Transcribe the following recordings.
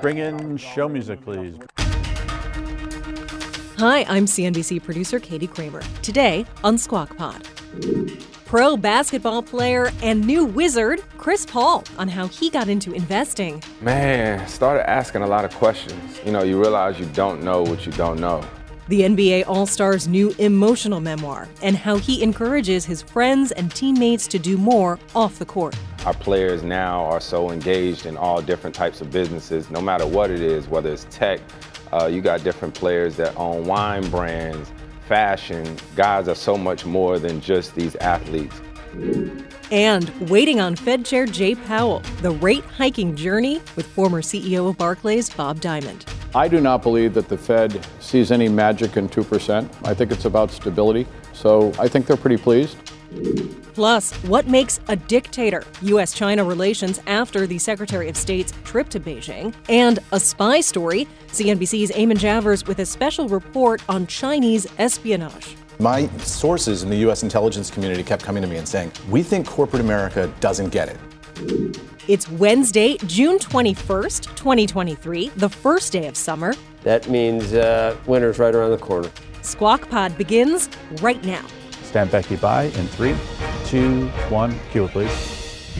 Bring in show music, please. Hi, I'm CNBC producer Katie Kramer. Today on Squawk Pod. Pro basketball player and new wizard, Chris Paul, on how he got into investing. Man, started asking a lot of questions. You know, you realize you don't know what you don't know. The NBA All Star's new emotional memoir, and how he encourages his friends and teammates to do more off the court. Our players now are so engaged in all different types of businesses, no matter what it is, whether it's tech, uh, you got different players that own wine brands, fashion. Guys are so much more than just these athletes. And waiting on Fed Chair Jay Powell, the rate hiking journey with former CEO of Barclays, Bob Diamond. I do not believe that the Fed sees any magic in 2%. I think it's about stability. So I think they're pretty pleased. Plus, what makes a dictator? U.S. China relations after the Secretary of State's trip to Beijing. And a spy story. CNBC's Eamon Javers with a special report on Chinese espionage. My sources in the U.S. intelligence community kept coming to me and saying, We think corporate America doesn't get it. It's Wednesday, June 21st, 2023, the first day of summer. That means uh, winter's right around the corner. Squawk Pod begins right now. Stand Becky by in three, two, one. Cue it, please.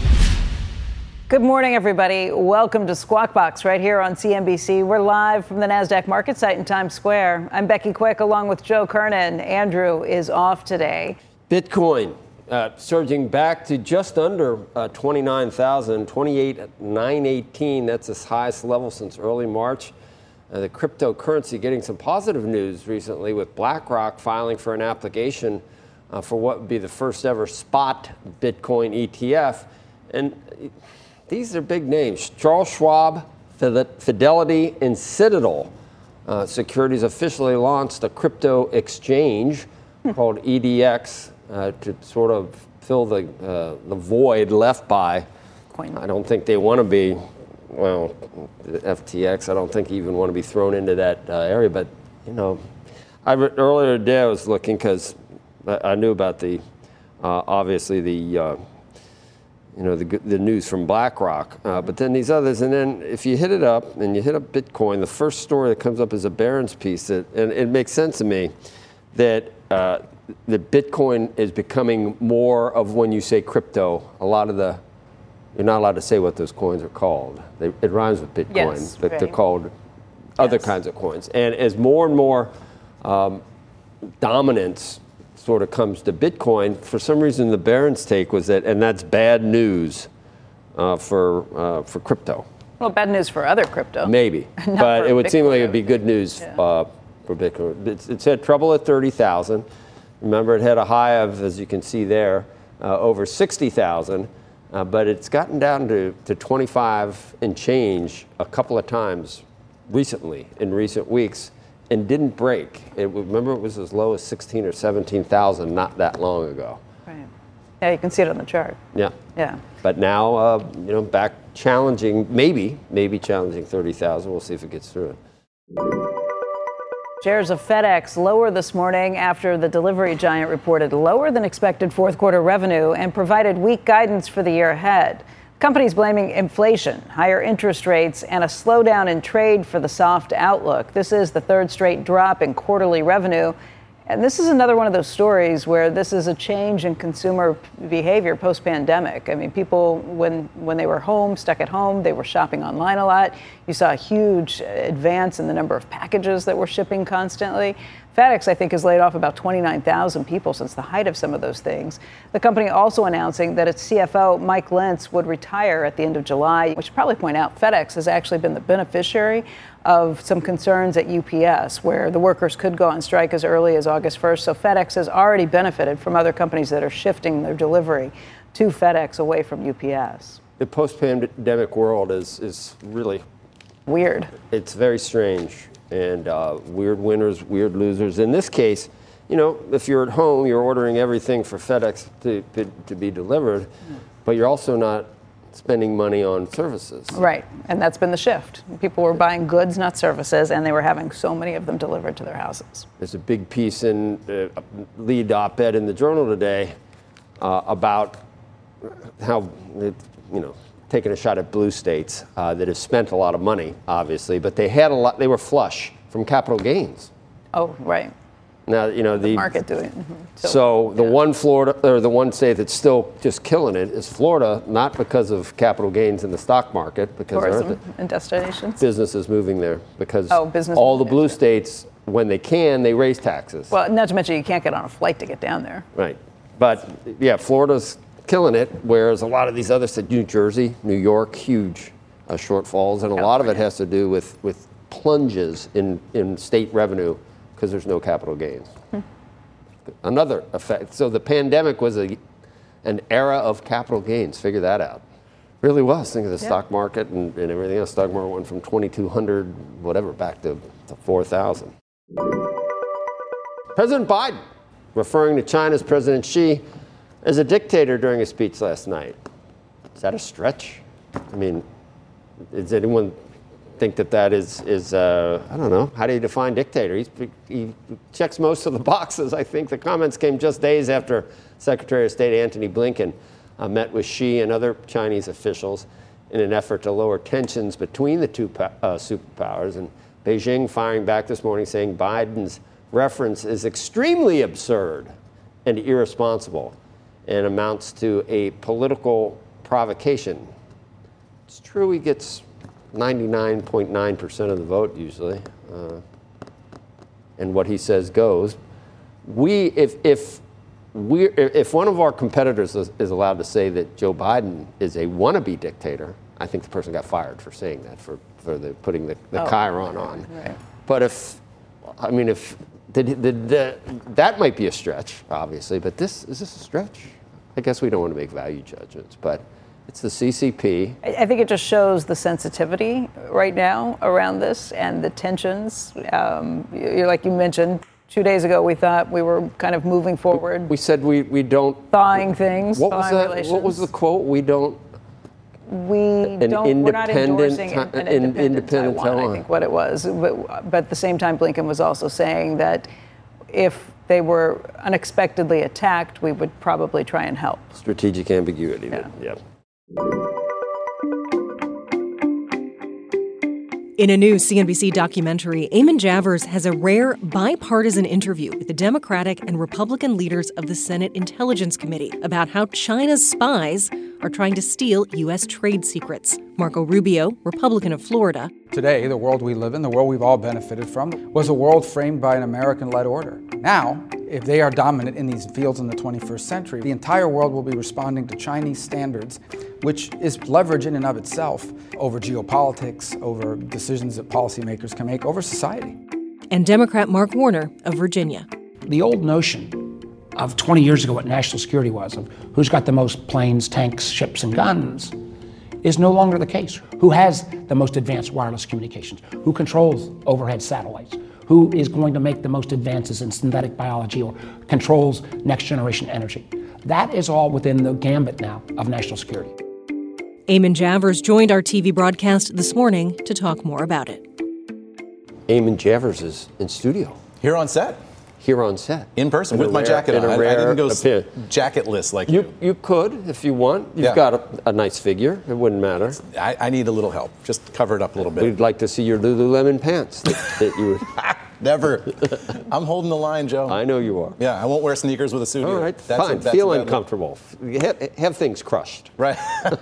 Good morning, everybody. Welcome to Squawk Box right here on CNBC. We're live from the NASDAQ market site in Times Square. I'm Becky Quick along with Joe Kernen. Andrew is off today. Bitcoin uh, surging back to just under uh, 29,000, 28,918. That's its highest level since early March. Uh, the cryptocurrency getting some positive news recently with BlackRock filing for an application uh, for what would be the first ever spot Bitcoin ETF. And these are big names Charles Schwab, Fidelity, and Citadel. Uh, Securities officially launched a crypto exchange called EDX uh, to sort of fill the, uh, the void left by. Coin. I don't think they want to be, well, FTX, I don't think even want to be thrown into that uh, area. But, you know, I earlier today I was looking because I, I knew about the, uh, obviously, the uh, you know, the, the news from BlackRock, uh, but then these others. And then if you hit it up and you hit up Bitcoin, the first story that comes up is a Barron's piece. That, and it makes sense to me that uh, the Bitcoin is becoming more of when you say crypto, a lot of the, you're not allowed to say what those coins are called. They, it rhymes with Bitcoin, Yes, but they're called other Yes. kinds of coins. And as more and more um, dominance sort of comes to Bitcoin, for some reason the Barron's take was that, and that's bad news uh, for, uh, for crypto. Well, bad news for other crypto. Maybe, but it would seem like it'd be good news Yeah. uh, for Bitcoin. It's, it's had trouble at 30,000. Remember, it had a high of, as you can see there, uh, over 60,000, uh, but it's gotten down to, to 25 and change a couple of times recently, in recent weeks, and didn't break. It, remember, it was as low as 16 or 17,000 not that long ago. Right. Yeah, you can see it on the chart. Yeah. Yeah. But now, uh, you know, back challenging, maybe, maybe challenging 30,000. We'll see if it gets through it. Shares of FedEx lower this morning after the delivery giant reported lower than expected fourth quarter revenue and provided weak guidance for the year ahead. Companies blaming inflation, higher interest rates, and a slowdown in trade for the soft outlook. This is the third straight drop in quarterly revenue. And this is another one of those stories where this is a change in consumer behavior post pandemic. I mean, people, when, when they were home, stuck at home, they were shopping online a lot. You saw a huge advance in the number of packages that were shipping constantly. FedEx, I think, has laid off about 29,000 people since the height of some of those things. The company also announcing that its CFO, Mike Lenz, would retire at the end of July. We should probably point out FedEx has actually been the beneficiary of some concerns at UPS, where the workers could go on strike as early as August 1st. So FedEx has already benefited from other companies that are shifting their delivery to FedEx away from UPS. The post pandemic world is, is really Weird. It's very strange and uh, weird winners, weird losers. In this case, you know, if you're at home, you're ordering everything for FedEx to, to be delivered, but you're also not spending money on services. Right, and that's been the shift. People were buying goods, not services, and they were having so many of them delivered to their houses. There's a big piece in uh, lead op-ed in the Journal today uh, about how, it, you know, taking a shot at blue states uh, that have spent a lot of money, obviously, but they had a lot. They were flush from capital gains. Oh, right. Now you know the, the market doing. Mm-hmm. So, so, the yeah. one Florida or the one state that's still just killing it is Florida, not because of capital gains in the stock market, because tourism and destinations. Business is moving there because oh, business all the blue states, when they can, they raise taxes. Well, not to mention you can't get on a flight to get down there. Right, but yeah, Florida's killing it, whereas a lot of these other states, New Jersey, New York, huge uh, shortfalls, and a lot of it has to do with with plunges in in state revenue because there's no capital gains. Hmm. Another effect. So the pandemic was a, an era of capital gains. Figure that out. Really was. Think of the yeah. stock market and, and everything else. Stock market went from 2,200, whatever, back to, to 4,000. President Biden, referring to China's President Xi as a dictator during a speech last night. Is that a stretch? I mean, does anyone think that that is, is uh, I don't know, how do you define dictator? He's, he checks most of the boxes. I think the comments came just days after Secretary of State Antony Blinken uh, met with Xi and other Chinese officials in an effort to lower tensions between the two uh, superpowers. And Beijing firing back this morning saying Biden's reference is extremely absurd and irresponsible and amounts to a political provocation. It's true he gets 99.9% of the vote usually, uh, and what he says goes. We, if, if, we if one of our competitors is, is, allowed to say that Joe Biden is a wannabe dictator, I think the person got fired for saying that, for, for the, putting the, the oh, chyron on. Right. But if, I mean, if, the, the, the, that might be a stretch, obviously, but this, is this a stretch? I guess we don't want to make value judgments, but it's the CCP. I think it just shows the sensitivity right now around this and the tensions. Um, you, like you mentioned, two days ago we thought we were kind of moving forward. We said we, we don't. Thawing things. What thawing was that? Relations. What was the quote? We don't. We an don't. We're not endorsing an, an independent, independent Taiwan, Taiwan. I think what it was. But, but at the same time, Blinken was also saying that if they were unexpectedly attacked, we would probably try and help. Strategic ambiguity. Yeah. yeah. In a new CNBC documentary, Eamon Javers has a rare bipartisan interview with the Democratic and Republican leaders of the Senate Intelligence Committee about how China's spies are trying to steal U.S. trade secrets. Marco Rubio, Republican of Florida. Today, the world we live in, the world we've all benefited from, was a world framed by an American led order. Now, if they are dominant in these fields in the 21st century, the entire world will be responding to Chinese standards, which is leverage in and of itself over geopolitics, over decisions that policymakers can make, over society. And Democrat Mark Warner of Virginia. The old notion of 20 years ago what national security was, of who's got the most planes, tanks, ships, and guns, is no longer the case. Who has the most advanced wireless communications? Who controls overhead satellites? who is going to make the most advances in synthetic biology or controls next generation energy. That is all within the gambit now of national security. Eamon Javers joined our TV broadcast this morning to talk more about it. Eamon Javers is in studio. Here on set here on set. In person with my jacket on. I, I, didn't go jacketless like you. You, you could if you want. You've yeah. got a, a, nice figure. It wouldn't matter. I, I, need a little help. Just cover it up a little bit. We'd like to see your Lululemon pants that, that you would. Never. I'm holding the line, Joe. I know you are. Yeah, I won't wear sneakers with a suit. All right, that's fine. A, Feel uncomfortable. Have, have, things crushed. Right.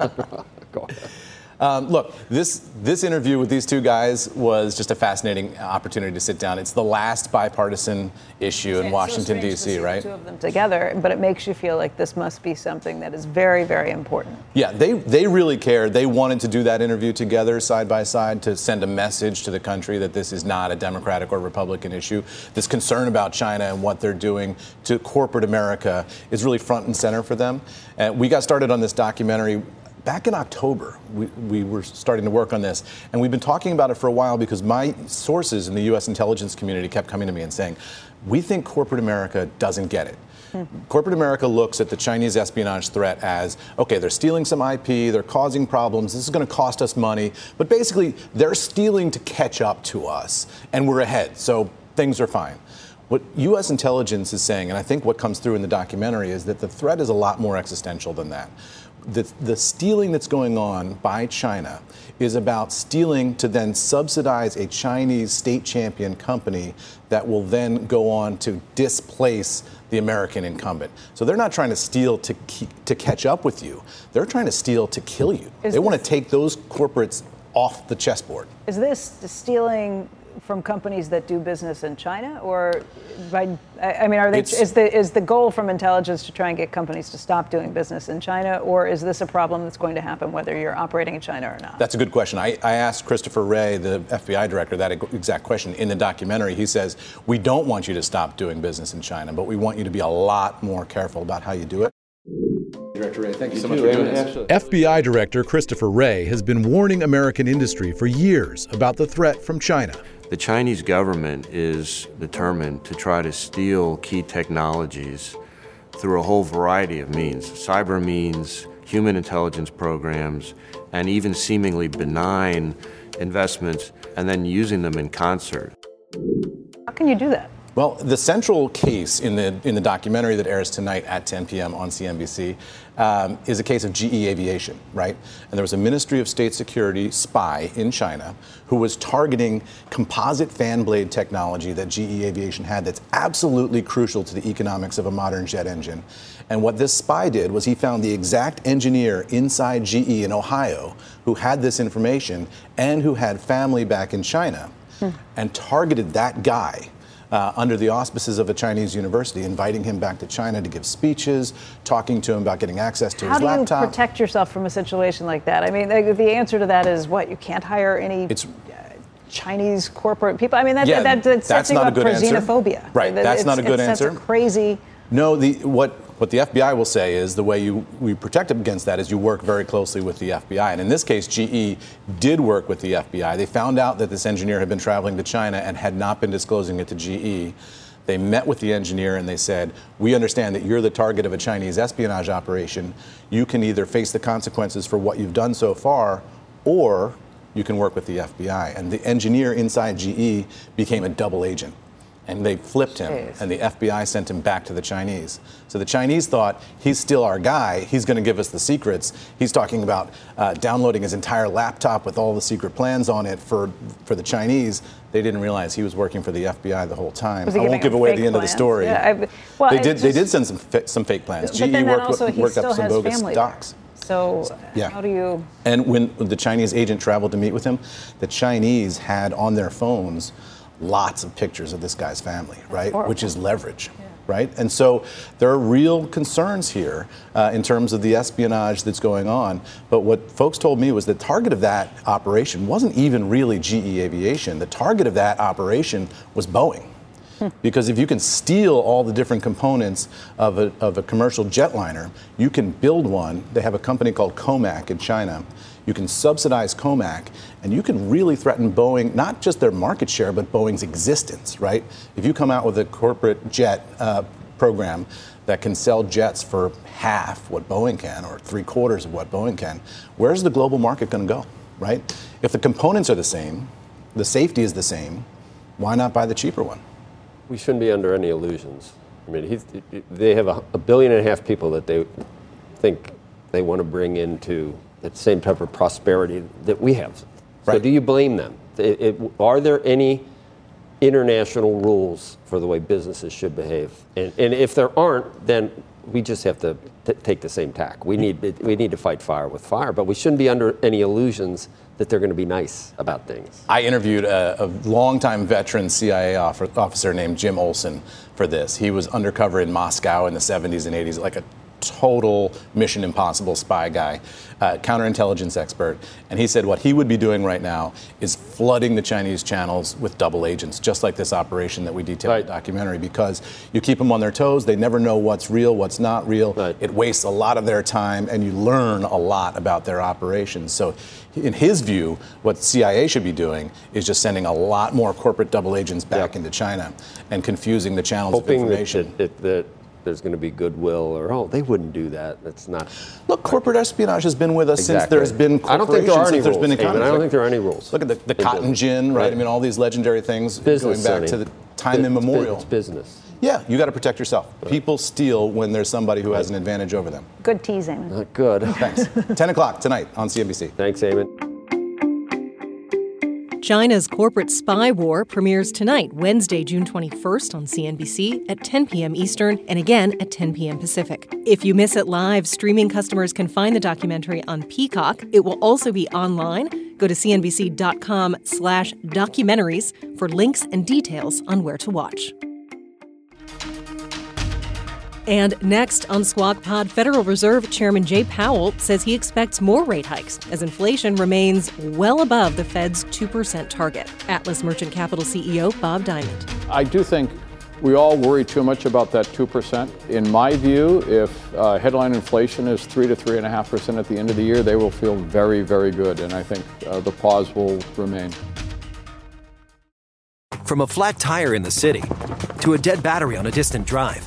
Um, look, this this interview with these two guys was just a fascinating opportunity to sit down. It's the last bipartisan issue in Washington so D.C. Right? two of them together, but it makes you feel like this must be something that is very, very important. Yeah, they they really cared. They wanted to do that interview together, side by side, to send a message to the country that this is not a Democratic or Republican issue. This concern about China and what they're doing to corporate America is really front and center for them. And we got started on this documentary back in October, we, we were starting to work on this, and we've been talking about it for a while because my sources in the U.S. intelligence community kept coming to me and saying, we think corporate America doesn't get it. Hmm. Corporate America looks at the Chinese espionage threat as okay, they're stealing some IP, they're causing problems, this is going to cost us money, but basically they're stealing to catch up to us, and we're ahead, so things are fine. What U.S. intelligence is saying, and I think what comes through in the documentary, is that the threat is a lot more existential than that. The, the stealing that's going on by China is about stealing to then subsidize a Chinese state champion company that will then go on to displace the American incumbent. So they're not trying to steal to, keep, to catch up with you, they're trying to steal to kill you. Is they want to take those corporates off the chessboard. Is this stealing from companies that do business in China, or by? I I mean, are they? It's- Is the is the goal from intelligence to try and get companies to stop doing business in China, or is this a problem that's going to happen whether you're operating in China or not? That's a good question. I, I asked Christopher Wray, the FBI director, that exact question in the documentary. He says, We don't want you to stop doing business in China, but we want you to be a lot more careful about how you do it. Director Wray, thank you so much for doing this. FBI Director Christopher Wray has been warning American industry for years about the threat from China. The Chinese government is determined to try to steal key technologies through a whole variety of means cyber means, human intelligence programs, and even seemingly benign investments, and then using them in concert. How can you do that? Well, the central case in the in the documentary that airs tonight at 10 p.m. on CNBC um, is a case of GE Aviation, right? And there was a Ministry of State Security spy in China who was targeting composite fan blade technology that GE Aviation had that's absolutely crucial to the economics of a modern jet engine. And what this spy did was he found the exact engineer inside GE in Ohio who had this information and who had family back in China and targeted that guy uh, under the auspices of a Chinese university, inviting him back to China to give speeches, talking to him about getting access to How his laptop. How do you protect yourself from a situation like that? I mean, the, the answer to that is what? You can't hire any It's- Chinese corporate people. I mean, that, Yeah, that, that sets that's you not a up good for answer. xenophobia. Right, that's it's- not a good it sets answer. A crazy. No, the what what the FBI will say is the way you we protect against that is you work very closely with the FBI. And in this case, GE did work with the FBI. They found out that this engineer had been traveling to China and had not been disclosing it to GE. They met with the engineer and they said, "We understand that you're the target of a Chinese espionage operation. You can either face the consequences for what you've done so far, or you can work with the FBI." And the engineer inside GE became a double agent and they flipped him, Jeez. and the FBI sent him back to the Chinese. So the Chinese thought he's still our guy. He's going to give us the secrets. He's talking about uh, downloading his entire laptop with all the secret plans on it for for the Chinese. They didn't realize he was working for the FBI the whole time. I won't give away the end of the story. Yeah, I- well, they did. they did send some some fake plans. GE worked, also worked up some bogus docs. there. So Yeah. how do you? And when the Chinese agent traveled to meet with him, the Chinese had on their phones lots of pictures of this guy's family, right? Which is leverage, right? And so there are real concerns here uh, in terms of the espionage that's going on. But what folks told me was the target of that operation wasn't even really GE Aviation. The target of that operation was Boeing. Because if you can steal all the different components of a, of a commercial jetliner, you can build one. They have a company called Comac in China. You can subsidize Comac, and you can really threaten Boeing, not just their market share, but Boeing's existence, right? If you come out with a corporate jet uh, program that can sell jets for half what Boeing can, or three quarters of what Boeing can, where's the global market going to go, right? If the components are the same, the safety is the same, why not buy the cheaper one? We shouldn't be under any illusions. I mean, they have a, a billion and a half people that they think they want to bring into the same type of prosperity that we have. So Right. do you blame them? It- it- are there any international rules for the way businesses should behave? And, and if there aren't, then we just have to t- take the same tack. We need, we need to fight fire with fire, but we shouldn't be under any illusions that they're going to be nice about things. I interviewed a, a longtime veteran CIA officer named Jim Olson for this. He was undercover in Moscow in the 70s and 80s, like a total Mission Impossible spy guy, uh, counterintelligence expert, and he said what he would be doing right now is flooding the Chinese channels with double agents, just like this operation that we detailed in the documentary, because you keep them on their toes. They never know what's real, what's not real. It wastes a lot of their time, and you learn a lot about their operations. So, in his view, what CIA should be doing is just sending a lot more corporate double agents back into China and confusing the channels Hoping of that, information. that, that there's going to be goodwill, or oh, they wouldn't do that. That's not. Look, corporate espionage has been with us since there's been corporations. I don't think there are any since there's been rules, Eamon. I don't think there are any rules. Look at the, the in cotton business. gin, right? Right. I mean, all these legendary things Business, going back Sonny. to the time It's- immemorial. It's business. Yeah, you got to protect yourself. People steal when there's somebody who has an advantage over them. Good teasing. Not good. Thanks. 10 o'clock tonight on CNBC. Thanks, Eamon. China's corporate spy war premieres tonight, Wednesday, June 21st on CNBC at 10 p.m. Eastern and again at 10 p.m. Pacific. If you miss it live, streaming customers can find the documentary on Peacock. It will also be online. Go to cnbc.com slash documentaries for links and details on where to watch. And next on Squawk Pod, Federal Reserve Chairman Jay Powell says he expects more rate hikes as inflation remains well above the Fed's 2% target. Atlas Merchant Capital CEO Bob Diamond. I do think we all worry too much about that 2%. In my view, if uh, headline inflation is 3 to 3.5% at the end of the year, they will feel very, very good. And I think uh, the pause will remain. From a flat tire in the city to a dead battery on a distant drive,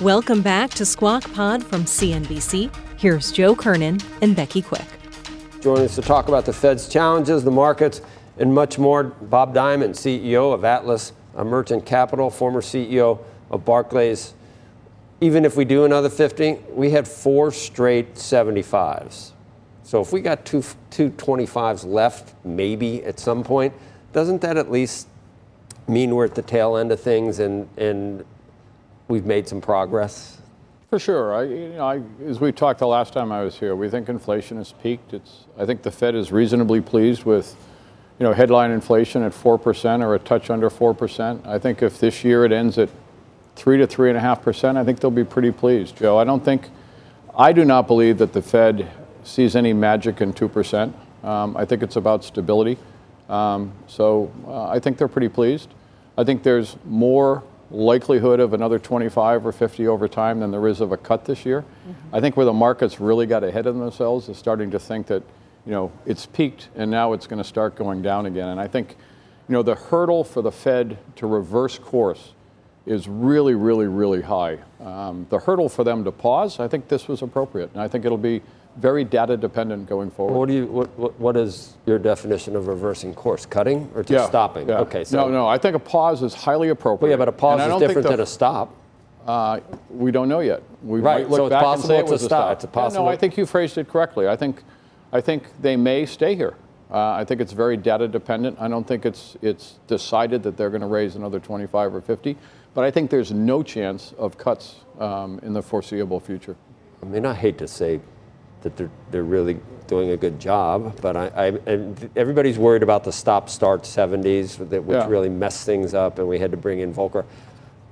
Welcome back to Squawk Pod from CNBC. Here's Joe Kernen and Becky Quick. Joining us to talk about the Fed's challenges, the markets, and much more, Bob Diamond, CEO of Atlas Merchant Capital, former CEO of Barclays. Even if we do another 50, we had four straight 75s. So if we got two, two 25s left, maybe at some point, doesn't that at least mean we're at the tail end of things and, and we've made some progress? For sure. I, you know, I, as we talked the last time I was here, we think inflation has peaked. It's, I think the Fed is reasonably pleased with, you know, headline inflation at 4% or a touch under 4%. I think if this year it ends at 3 to 3.5%, I think they'll be pretty pleased. Joe, I don't think, I do not believe that the Fed sees any magic in 2%. Um, I think it's about stability. Um, so uh, I think they're pretty pleased. I think there's more likelihood of another 25 or 50 over time than there is of a cut this year. I think where the markets really got ahead of themselves is starting to think that, you know, it's peaked and now it's going to start going down again. And I think, you know, the hurdle for the Fed to reverse course is really, really, really high. Um, the hurdle for them to pause, I think this was appropriate. And I think it'll be very data dependent going forward. What do you? What, what, is your definition of reversing course? Cutting or just stopping? yeah. Okay, so no, no. I think a pause is highly appropriate. Well, yeah, but a pause And is different the- than a stop. Uh, we don't know yet. We Right, might look so it's back possible and say it was a stop. stop. It's a Yeah, no, I think you phrased it correctly. I think, I think they may stay here. Uh, I think it's very data dependent. I don't think it's it's decided that they're going to raise another 25 or 50, but I think there's no chance of cuts um, in the foreseeable future. I mean, I hate to say that they're, they're really doing a good job, but I, I and everybody's worried about the stop-start 70s, that, which Yeah. really messed things up, and we had to bring in Volcker.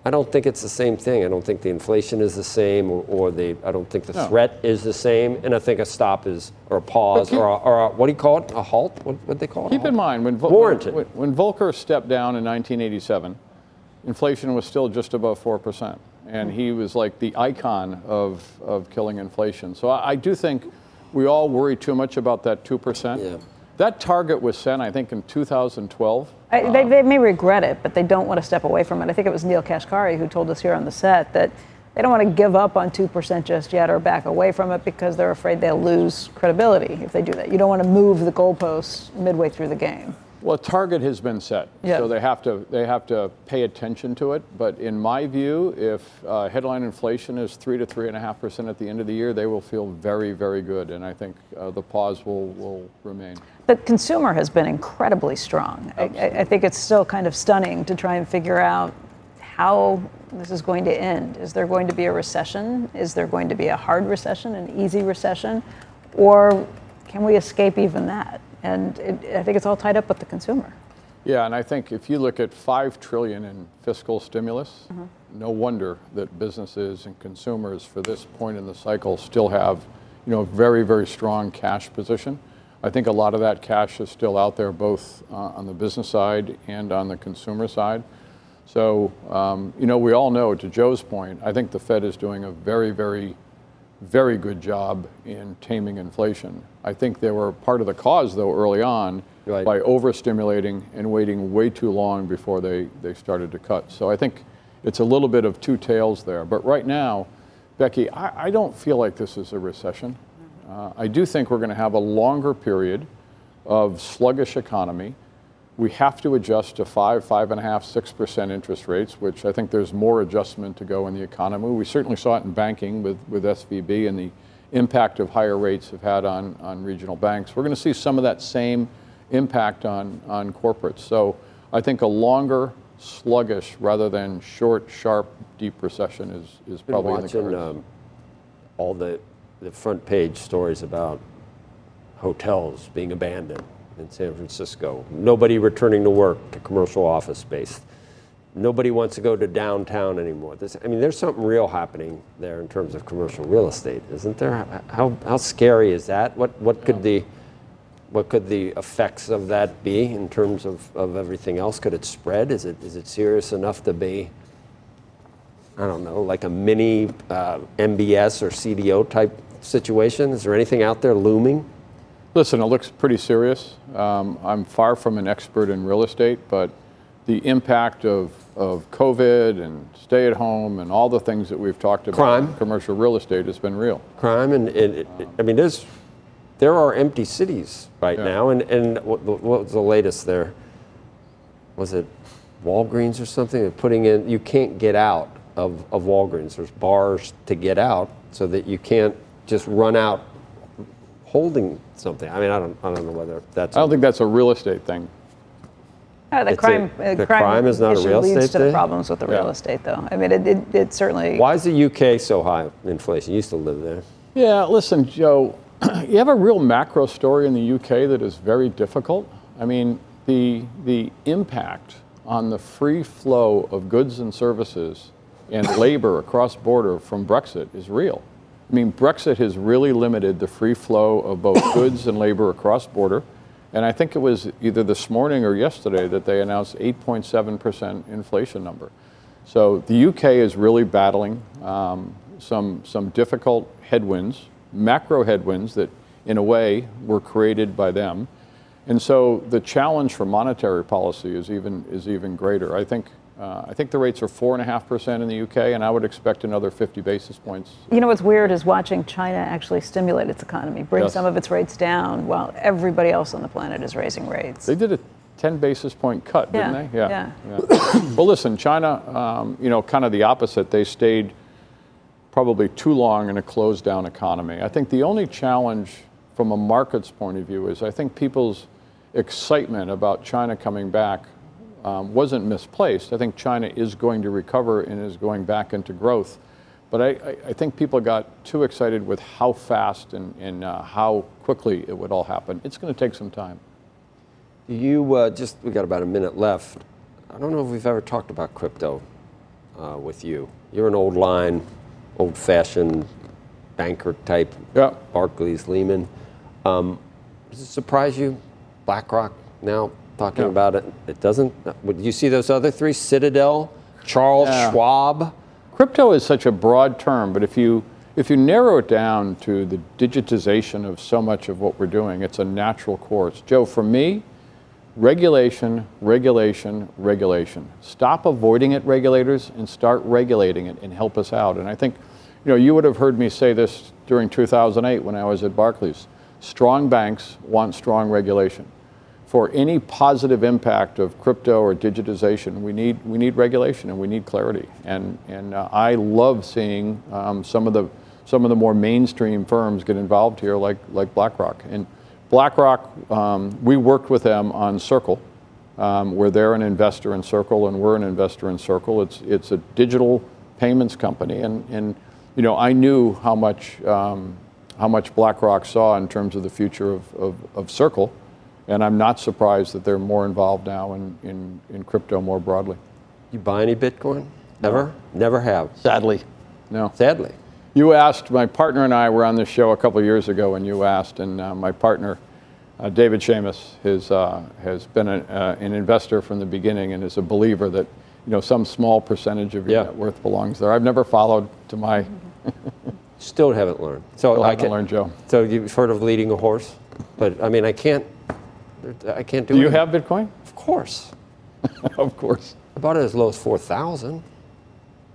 I don't think it's the same thing. I don't think the inflation is the same, or, or the I don't think the No. threat is the same, and I think a stop is or a pause keep- or, a, or a, what do you call it? A halt? What what they call it? Keep in mind when Vol- Warranted. When, when Volcker stepped down in 1987, inflation was still just above four percent, and he was like the icon of, of killing inflation. So I, I do think we all worry too much about that 2%. That target was set, I think, in 2012. I, they, um, they may regret it, but they don't want to step away from it. I think it was Neel Kashkari who told us here on the set that they don't want to give up on 2% just yet or back away from it because they're afraid they'll lose credibility if they do that. You don't want to move the goalposts midway through the game. Well, a target has been set, Yeah. so they have to they have to pay attention to it. But in my view, if uh, headline inflation is three to three and a half percent at the end of the year, they will feel very, very good, and I think uh, the pause will will remain. The consumer has been incredibly strong. I, I I think it's still kind of stunning to try and figure out how this is going to end. Is there going to be a recession? Is there going to be a hard recession, an easy recession? Or can we escape even that? And it, I think it's all tied up with the consumer. Yeah, and I think if you look at five trillion in fiscal stimulus, no wonder that businesses and consumers for this point in the cycle still have, you know, a very, very strong cash position. I think a lot of that cash is still out there, both uh, on the business side and on the consumer side. So, um, you know, we all know, to Joe's point, I think the Fed is doing a very, very, very good job in taming inflation. I think they were part of the cause, though, early on by overstimulating and waiting way too long before they, they started to cut. So I think it's a little bit of two tails there. But right now, Becky, I, I don't feel like this is a recession. Uh, I do think we're going to have a longer period of sluggish economy. We have to adjust to five, five and a half, six percent interest rates, which I think there's more adjustment to go in the economy. We certainly saw it in banking with, with SVB and the impact of higher rates have had on, on regional banks. We're going to see some of that same impact on, on corporates. So I think a longer, sluggish rather than short, sharp, deep recession is, is Been probably in the cards. um, all the, the front page stories about hotels being abandoned in San Francisco. Nobody returning to work to commercial office space. Nobody wants to go to downtown anymore. This, I mean, there's something real happening there in terms of commercial real estate, isn't there? How, how scary is that? What, what could the what could the effects of that be in terms of, of everything else? Could it spread? Is it is it serious enough to be I don't know, like a mini uh, MBS or CDO type situation? Is there anything out there looming? Listen, it looks pretty serious. Um, I'm far from an expert in real estate, but the impact of, of COVID and stay at home and all the things that we've talked about Crime. commercial real estate has been real. Crime and, and it, I mean, there's there are empty cities right Yeah. now, and and what, what was the latest there? Was it Walgreens or something? They're putting in you can't get out of, of Walgreens. There's bars to get out so that you can't just run out holding something. I mean, I don't I don't know whether that's I don't think that's a real estate thing. Uh, the It's a- crime, uh, the crime, crime is not a issue real leads estate to the thing? problems with the real estate, though. I mean, it, it, it certainly. Why is the UK so high inflation? You used to live there. Yeah, listen, Joe, you have a real macro story in the UK that is very difficult. I mean, the, the impact on the free flow of goods and services and labor across border from Brexit is real. I mean, Brexit has really limited the free flow of both goods and labor across border. And I think it was either this morning or yesterday that they announced 8.7% inflation number. So the UK is really battling um, some, some difficult headwinds, macro headwinds that, in a way, were created by them. And so the challenge for monetary policy is even, is even greater. I think, uh, I think the rates are 4.5% in the UK, and I would expect another 50 basis points. You know what's weird is watching China actually stimulate its economy, bring Yes. some of its rates down while everybody else on the planet is raising rates. They did a 10 basis point cut, didn't Yeah, they? yeah. yeah. well, listen, China, um, you know, kind of the opposite. They stayed probably too long in a closed down economy. I think the only challenge from a market's point of view is I think people's excitement about China coming back um, wasn't misplaced. I think China is going to recover and is going back into growth. But I, I, I think people got too excited with how fast and, and uh, how quickly it would all happen. It's going to take some time. You uh, just, we got about a minute left. I don't know if we've ever talked about crypto uh, with you. You're an old line, old fashioned banker type, yeah. Barclays, Lehman. Um, does it surprise you? BlackRock now talking about it. It doesn't. Would you see those other three? Citadel, Charles Yeah. Schwab. crypto is such a broad term, but if you if you narrow it down to the digitization of so much of what we're doing, it's a natural course. Joe, for me, regulation, regulation, regulation. Stop avoiding it, regulators, and start regulating it and help us out. And I think, you know, you would have heard me say this during 2008 when I was at Barclays. Strong banks want strong regulation. For any positive impact of crypto or digitization, we need we need regulation and we need clarity. And and uh, I love seeing um, some of the some of the more mainstream firms get involved here, like like BlackRock. And BlackRock, um, we worked with them on Circle, um, where they're an investor in Circle and we're an investor in Circle. It's it's a digital payments company, and and you know I knew how much um, how much BlackRock saw in terms of the future of, of, of Circle, and I'm not surprised that they're more involved now in, in, in crypto more broadly. You buy any Bitcoin? Never? Never have. Sadly. No. Sadly. You asked, my partner and I were on this show a couple of years ago, and you asked, and uh, my partner, uh, David Schamis, has, uh, has been a, uh, an investor from the beginning and is a believer that you know some small percentage of your Yeah. net worth belongs there. I've never followed to my. Still haven't learned. So Still I haven't can- learned, Joe. So you've heard of leading a horse, but I mean, I can't. I can't do. Do you it. have Bitcoin? Of course. of course. I bought it as low as four thousand.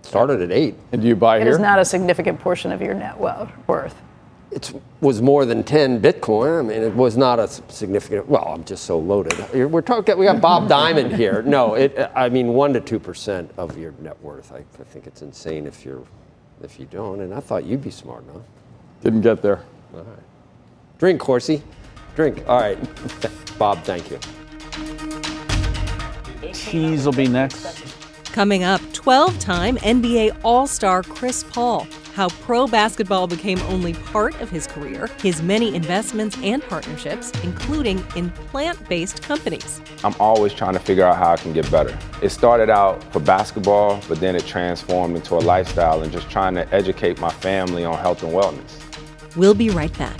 Started at eight. And do you buy here? It is not a significant portion of your net wo- worth. It was more than 10 Bitcoin. I mean, it was not a significant. Well, I'm just so loaded. We're talking. We got Bob Diamond here. No, it. I mean, one to two percent of your net worth. I, I think it's insane if you're, if you don't. And I thought you'd be smart enough. Didn't get there. All right. Drink, Horsey. Drink. All right. Bob, thank you. Cheese will be next. Coming up, 12 time NBA All Star Chris Paul. How pro basketball became only part of his career, his many investments and partnerships, including in plant based companies. I'm always trying to figure out how I can get better. It started out for basketball, but then it transformed into a lifestyle and just trying to educate my family on health and wellness. We'll be right back.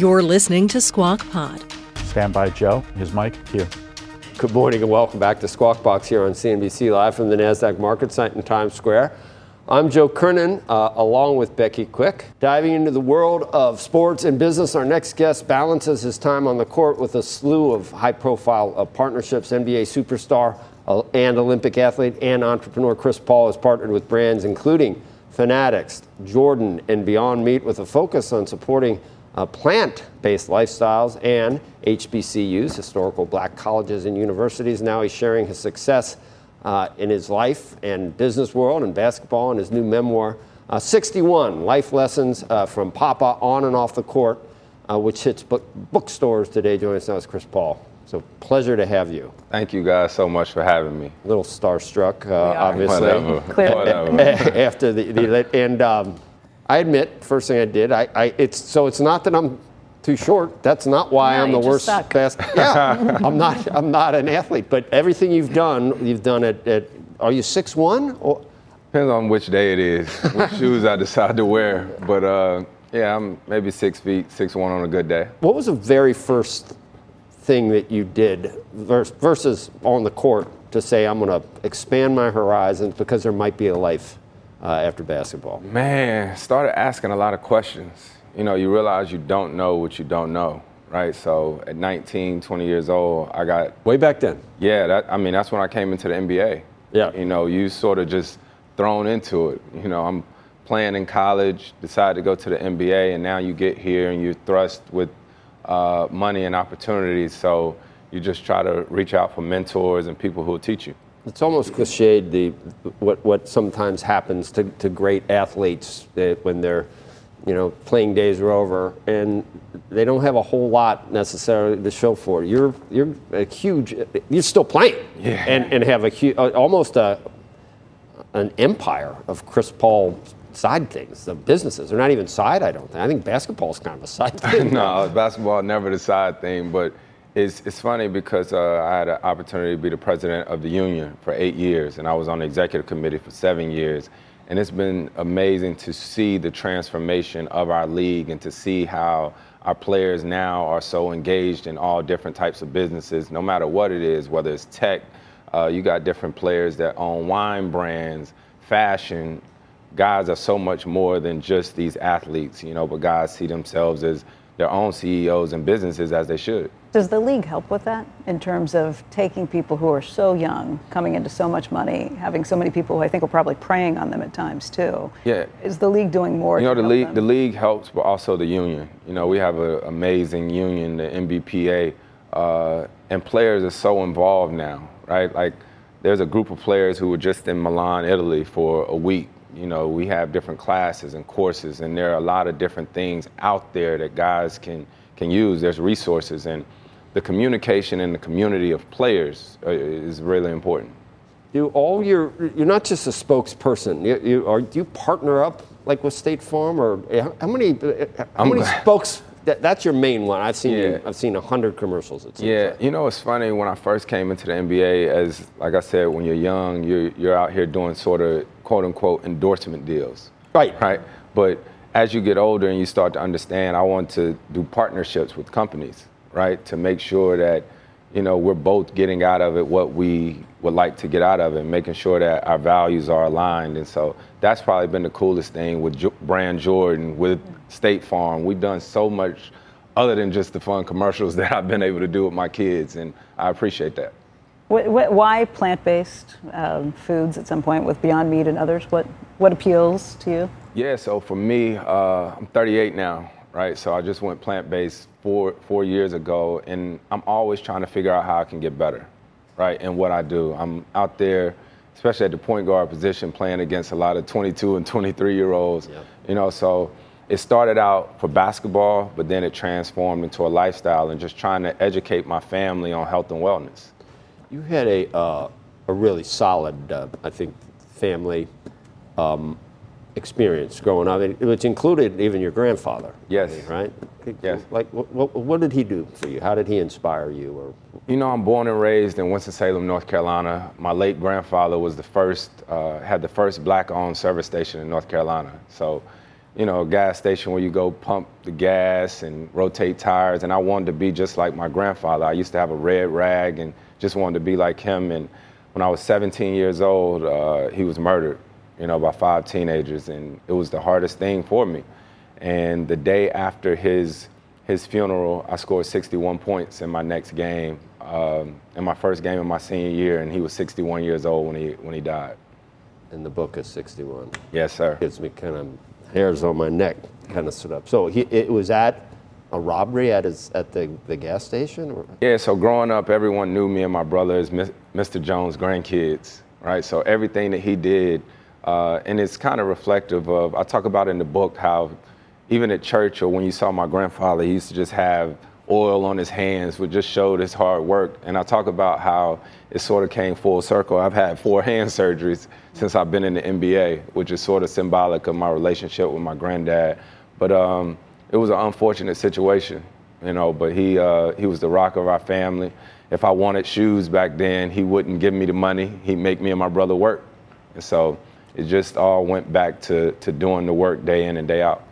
You're listening to Squawk Pod. Stand by, Joe. His mic. here. Good morning and welcome back to Squawk Box here on CNBC Live from the NASDAQ market site in Times Square. I'm Joe Kernen, uh, along with Becky Quick. Diving into the world of sports and business, our next guest balances his time on the court with a slew of high profile uh, partnerships. NBA superstar uh, and Olympic athlete and entrepreneur Chris Paul has partnered with brands including Fanatics, Jordan, and Beyond Meat with a focus on supporting uh, plant based lifestyles and HBCUs, historical black colleges and universities. Now he's sharing his success uh, in his life and business world and basketball in his new memoir, uh, 61 Life Lessons uh, from Papa on and off the court, uh, which hits book- bookstores today. Joining us now is Chris Paul. So pleasure to have you. Thank you guys so much for having me. A little starstruck, uh, obviously. Whatever. Whatever. After the, the and um, I admit, first thing I did, I, I it's so it's not that I'm too short. That's not why No, I'm the just worst suck. bas- Yeah, I'm not. I'm not an athlete. But everything you've done, you've done at. at are you six one? Or Depends on which day it is, what shoes I decide to wear. But uh, yeah, I'm maybe six feet, six one on a good day. what was the very first thing that you did versus on the court to say I'm going to expand my horizons because there might be a life uh, after basketball? Man, started asking a lot of questions. You know, you realize you don't know what you don't know, right? So at 19, 20 years old, I got way back then. Yeah, that I mean that's when I came into the NBA. Yeah. You know, you sort of just thrown into it. You know, I'm playing in college, decided to go to the NBA, and now you get here and you're thrust with uh, money and opportunities. So you just try to reach out for mentors and people who will teach you. It's almost cliched the what what sometimes happens to, to great athletes that when they're you know, playing days are over, and they don't have a whole lot necessarily to show for. it. You're you're a huge. You're still playing, Yeah. and and have a huge, almost a an empire of Chris Paul side things, the businesses. They're not even side. I don't think. I think basketball is kind of a side thing. no, basketball never the side thing, but it's it's funny because uh, I had an opportunity to be the president of the union for eight years, and I was on the executive committee for seven years, and it's been amazing to see the transformation of our league and to see how our players now are so engaged in all different types of businesses, no matter what it is, whether it's tech. Uh, you got different players that own wine brands, fashion, guys are so much more than just these athletes, you know, but guys see themselves as their own CEOs and businesses as they should. Does the league help with that in terms of taking people who are so young, coming into so much money, having so many people who I think are probably preying on them at times too? Yeah. Is the league doing more? You know, to the help league, them? the league helps, but also the union. You know, we have an amazing union, the NBPA, uh, and players are so involved now, right? Like, there's a group of players who were just in Milan, Italy for a week. You know, we have different classes and courses, and there are a lot of different things out there that guys can can use. There's resources, and the communication in the community of players uh, is really important. Do all your you're not just a spokesperson. You, you are do you partner up like with State Farm or eh, how many eh, how I'm many glad- spokes? That, that's your main one. I've seen you, Yeah. I've seen a hundred commercials. It Yeah, like. you know it's funny when I first came into the NBA. As like I said, when you're young, you're you're out here doing sort of quote unquote endorsement deals. Right. Right. But as you get older and you start to understand, I want to do partnerships with companies, right, to make sure that you know we're both getting out of it what we would like to get out of it, making sure that our values are aligned. And so that's probably been the coolest thing with Jo- Brand Jordan, with State Farm. We've done so much other than just the fun commercials that I've been able to do with my kids, and I appreciate that. What, what, why plant-based um, foods at some point with Beyond Meat and others? What what appeals to you? Yeah, so for me, uh, I'm 38 now, right? So I just went plant-based four four years ago, and I'm always trying to figure out how I can get better, right? In what I do, I'm out there, especially at the point guard position, playing against a lot of 22 and 23 year olds, you know. So it started out for basketball, but then it transformed into a lifestyle, and just trying to educate my family on health and wellness. You had a uh, a really solid, uh, I think, family um, experience growing up, which included even your grandfather. Yes. Right. Yes. Like, what, what, what did he do for you? How did he inspire you? Or You know, I'm born and raised in Winston-Salem, North Carolina. My late grandfather was the first, uh, had the first black-owned service station in North Carolina. So, you know, a gas station where you go pump the gas and rotate tires. And I wanted to be just like my grandfather. I used to have a red rag and just wanted to be like him. And when I was 17 years old, uh, he was murdered, you know, by five teenagers. And it was the hardest thing for me. And the day after his his funeral, I scored 61 points in my next game, um, in my first game of my senior year, and he was 61 years old when he when he died. in the book is 61. Yes, sir. Gives me kind of hairs on my neck, kind of stood up. So he, it was at a robbery at his at the, the gas station. Or? Yeah, so growing up, everyone knew me and my brother as Mr. Jones' grandkids, right? So everything that he did, uh, and it's kind of reflective of, I talk about in the book how even at church or when you saw my grandfather, he used to just have oil on his hands, which just showed his hard work. And I talk about how it sort of came full circle. I've had four hand surgeries since I've been in the NBA, which is sort of symbolic of my relationship with my granddad. But um, it was an unfortunate situation, you know. But he uh, he was the rock of our family. If I wanted shoes back then, he wouldn't give me the money. He'd make me and my brother work, and so it just all went back to to doing the work day in and day out.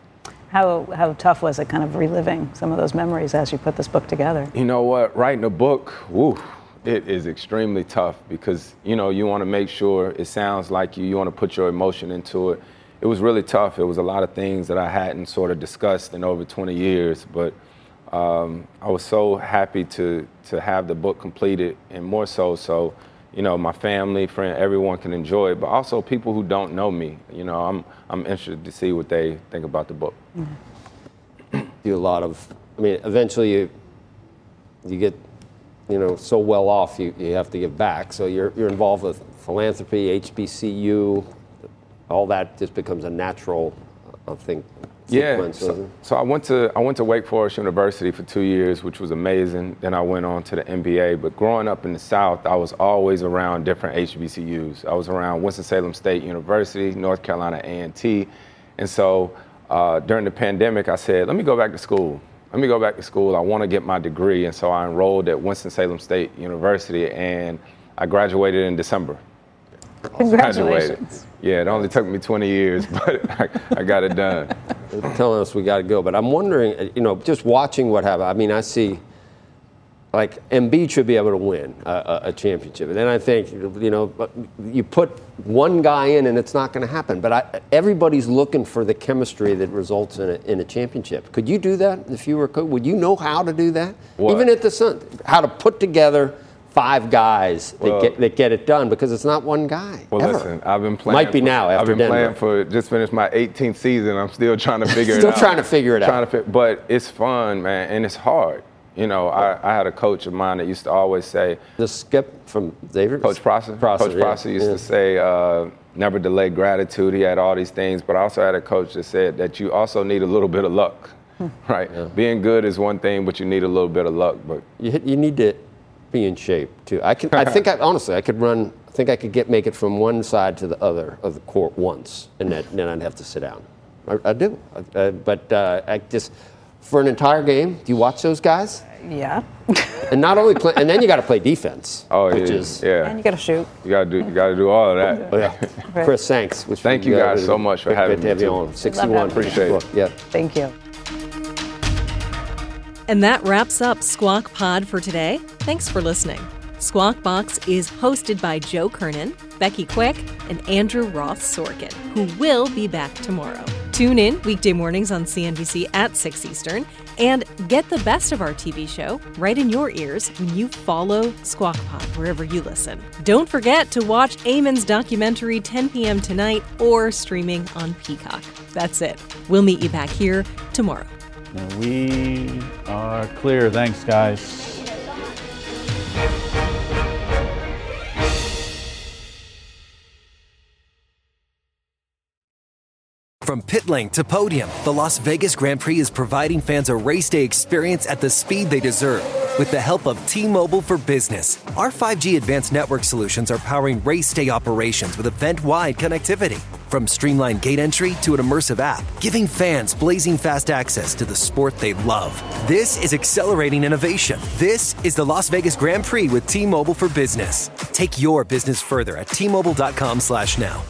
How how tough was it, kind of reliving some of those memories as you put this book together? You know what? Writing a book, woo, it is extremely tough because you know you want to make sure it sounds like you. You want to put your emotion into it. It was really tough. It was a lot of things that I hadn't sort of discussed in over 20 years, but um, I was so happy to to have the book completed, and more so, so you know, my family, friend, everyone can enjoy it, but also people who don't know me. You know, I'm I'm interested to see what they think about the book. Mm-hmm. do a lot of. I mean, eventually you you get you know so well off you, you have to give back. So you're you're involved with philanthropy, HBCU, all that just becomes a natural, I think, Yeah, sequence, so, wasn't it? so I went to I went to Wake Forest University for two years, which was amazing. Then I went on to the NBA. But growing up in the South, I was always around different HBCUs. I was around Winston Salem State University, North Carolina A&T, and so uh, during the pandemic, I said, let me go back to school. Let me go back to school. I want to get my degree, and so I enrolled at Winston Salem State University, and I graduated in December. Congratulations. Yeah, it only took me 20 years, but I, I got it done. They're telling us we got to go. But I'm wondering, uh, you know, just watching what happened. I mean, I see, like, Embiid should be able to win a, a, a championship. And then I think, you know, you put one guy in and it's not going to happen. But I, everybody's looking for the chemistry that results in a, in a championship. Could you do that if you were a coach? Would you know how to do that? What? Even at the Sun, how to put together five guys that, Well- get, that get it done because it's not one guy. Well, ever. listen, I've been playing. Might be for- now after I've been Denver. playing for just finished my 18th season. I'm still trying to figure it out. Still trying to figure it Trying out. to but it's fun, man, and it's hard. You know, I, I had a coach of mine that used to always say. The skip from Xavier. Coach Prosser. Prosser, coach yeah, Prosser used yeah. to say, uh, "Never delay gratitude." He had all these things, but I also had a coach that said that you also need a little bit of luck. Right. Being good is one thing, but you need a little bit of luck. But You, you need to be in shape too. I can. I think. I, honestly, I could run. I think I could get make it from one side to the other of the court once, and that, then I'd have to sit down. I, I do. Uh, but uh, I just for an entire game. Do you watch those guys? Yeah. And not only play, and then you got to play defense. oh which yeah, is yeah. And you got to shoot. You gotta do. You gotta do all of that. Oh, yeah. Chris, thanks. Which Thank you guys so much for great, having great to me, have you on. 61. Appreciate it. Book, Yeah. Thank you. And that wraps up Squawk Pod for today. Thanks for listening. Squawk Box is hosted by Joe Kernen, Becky Quick, and Andrew Ross Sorkin, who will be back tomorrow. Tune in weekday mornings on CNBC at 6 Eastern and get the best of our TV show right in your ears when you follow Squawk Pod wherever you listen. Don't forget to watch Eamon's documentary 10 p.m. tonight or streaming on Peacock. That's it. We'll meet you back here tomorrow. And we are clear. Thanks, guys. From pit lane to podium, the Las Vegas Grand Prix is providing fans a race day experience at the speed they deserve. With the help of T Mobile for Business, our 5G advanced network solutions are powering race day operations with event wide connectivity. From streamlined gate entry to an immersive app, giving fans blazing fast access to the sport they love. This is accelerating innovation. This is the Las Vegas Grand Prix with T Mobile for Business. Take your business further at T-Mobile.com slash now.